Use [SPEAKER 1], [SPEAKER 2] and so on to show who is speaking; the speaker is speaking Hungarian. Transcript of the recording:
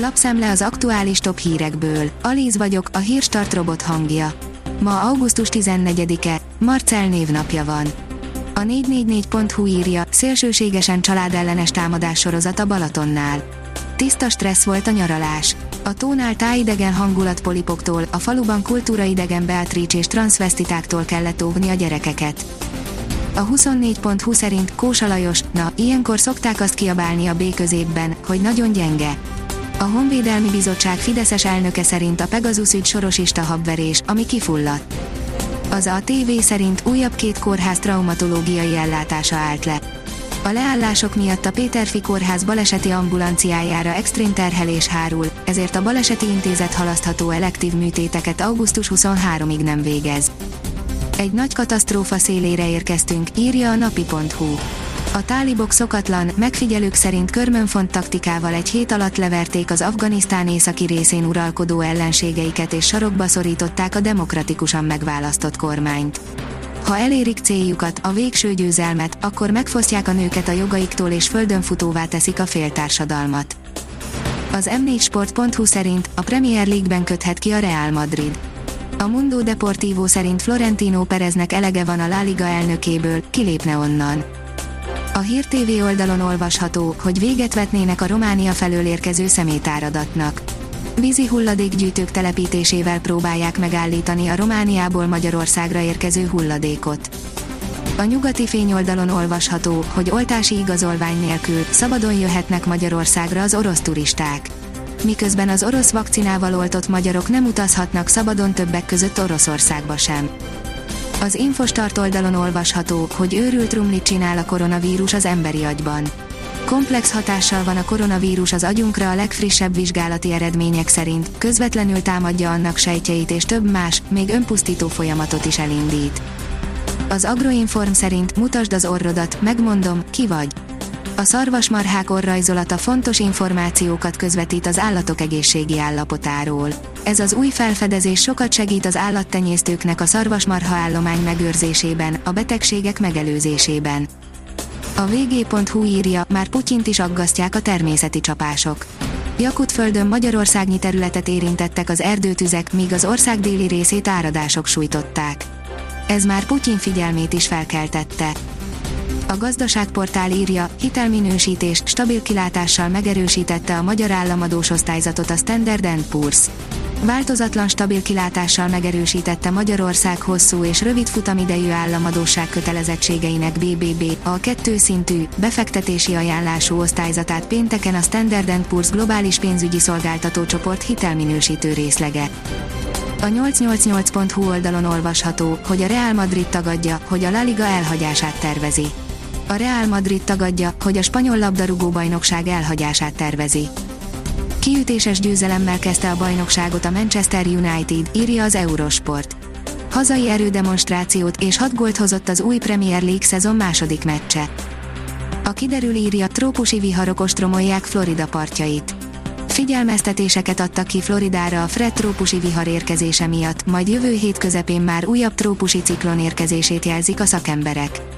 [SPEAKER 1] Lapszemle az aktuális top hírekből. Alíz vagyok, a hírstart robot hangja. Ma augusztus 14-e, Marcel névnapja van. A 444.hu írja, szélsőségesen családellenes támadás sorozat a Balatonnál. Tiszta stressz volt a nyaralás. A tónál tájidegen hangulatpolipoktól, a faluban kultúraidegen Beatrice és transvestitáktól kellett óvni a gyerekeket. A 24.20 szerint Kósa Lajos, na, ilyenkor szokták azt kiabálni a B középben, hogy nagyon gyenge. A Honvédelmi Bizottság Fideszes elnöke szerint a Pegasus ügy sorosista habverés, ami kifulladt. Az a TV szerint újabb két kórház traumatológiai ellátása állt le. A leállások miatt a Péterfi kórház baleseti ambulanciájára extrém terhelés hárul, ezért a baleseti intézet halasztható elektív műtéteket augusztus 23-ig nem végez. Egy nagy katasztrófa szélére érkeztünk, írja a napi.hu. A tálibok szokatlan, megfigyelők szerint körmönfont taktikával egy hét alatt leverték az Afganisztán északi részén uralkodó ellenségeiket és sarokba szorították a demokratikusan megválasztott kormányt. Ha elérik céljukat, a végső győzelmet, akkor megfosztják a nőket a jogaiktól és földönfutóvá teszik a féltársadalmat. Az m4sport.hu szerint a Premier League-ben köthet ki a Real Madrid. A Mundo Deportivo szerint Florentino Pereznek elege van a La Liga elnökéből, kilépne onnan. A Hír TV oldalon olvasható, hogy véget vetnének a Románia felől érkező szemétáradatnak. Vízi hulladékgyűjtők telepítésével próbálják megállítani a Romániából Magyarországra érkező hulladékot. A nyugati fényoldalon olvasható, hogy oltási igazolvány nélkül szabadon jöhetnek Magyarországra az orosz turisták. Miközben az orosz vakcinával oltott magyarok nem utazhatnak szabadon többek között Oroszországba sem. Az Infostart oldalon olvasható, hogy őrült rumlit csinál a koronavírus az emberi agyban. Komplex hatással van a koronavírus az agyunkra a legfrissebb vizsgálati eredmények szerint, közvetlenül támadja annak sejtjeit és több más, még önpusztító folyamatot is elindít. Az Agroinform szerint mutasd az orrodat, megmondom, ki vagy. A szarvasmarhák orrajzolata fontos információkat közvetít az állatok egészségi állapotáról. Ez az új felfedezés sokat segít az állattenyésztőknek a szarvasmarha állomány megőrzésében, a betegségek megelőzésében. A vg.hu írja, már Putyint is aggasztják a természeti csapások. Jakutföldön Magyarországnyi területet érintettek az erdőtüzek, míg az ország déli részét áradások sújtották. Ez már Putyin figyelmét is felkeltette. A gazdaságportál írja, hitelminősítést stabil kilátással megerősítette a magyar államadós osztályzatot a Standard Poor's. Változatlan stabil kilátással megerősítette Magyarország hosszú és rövid futamidejű államadóság kötelezettségeinek BBB, a kettő szintű, befektetési ajánlású osztályzatát pénteken a Standard Poor's globális pénzügyi szolgáltató csoport hitelminősítő részlege. A 888.hu oldalon olvasható, hogy a Real Madrid tagadja, hogy a La Liga elhagyását tervezi. A Real Madrid tagadja, hogy a spanyol labdarúgó bajnokság elhagyását tervezi. Kiütéses győzelemmel kezdte a bajnokságot a Manchester United, írja az Eurosport. Hazai erődemonstrációt és 6 gólt hozott az új Premier League szezon második meccse. A kiderül írja, trópusi viharok ostromolják Florida partjait. Figyelmeztetéseket adtak ki Floridára a Fred trópusi vihar érkezése miatt, majd jövő hét közepén már újabb trópusi ciklon érkezését jelzik a szakemberek.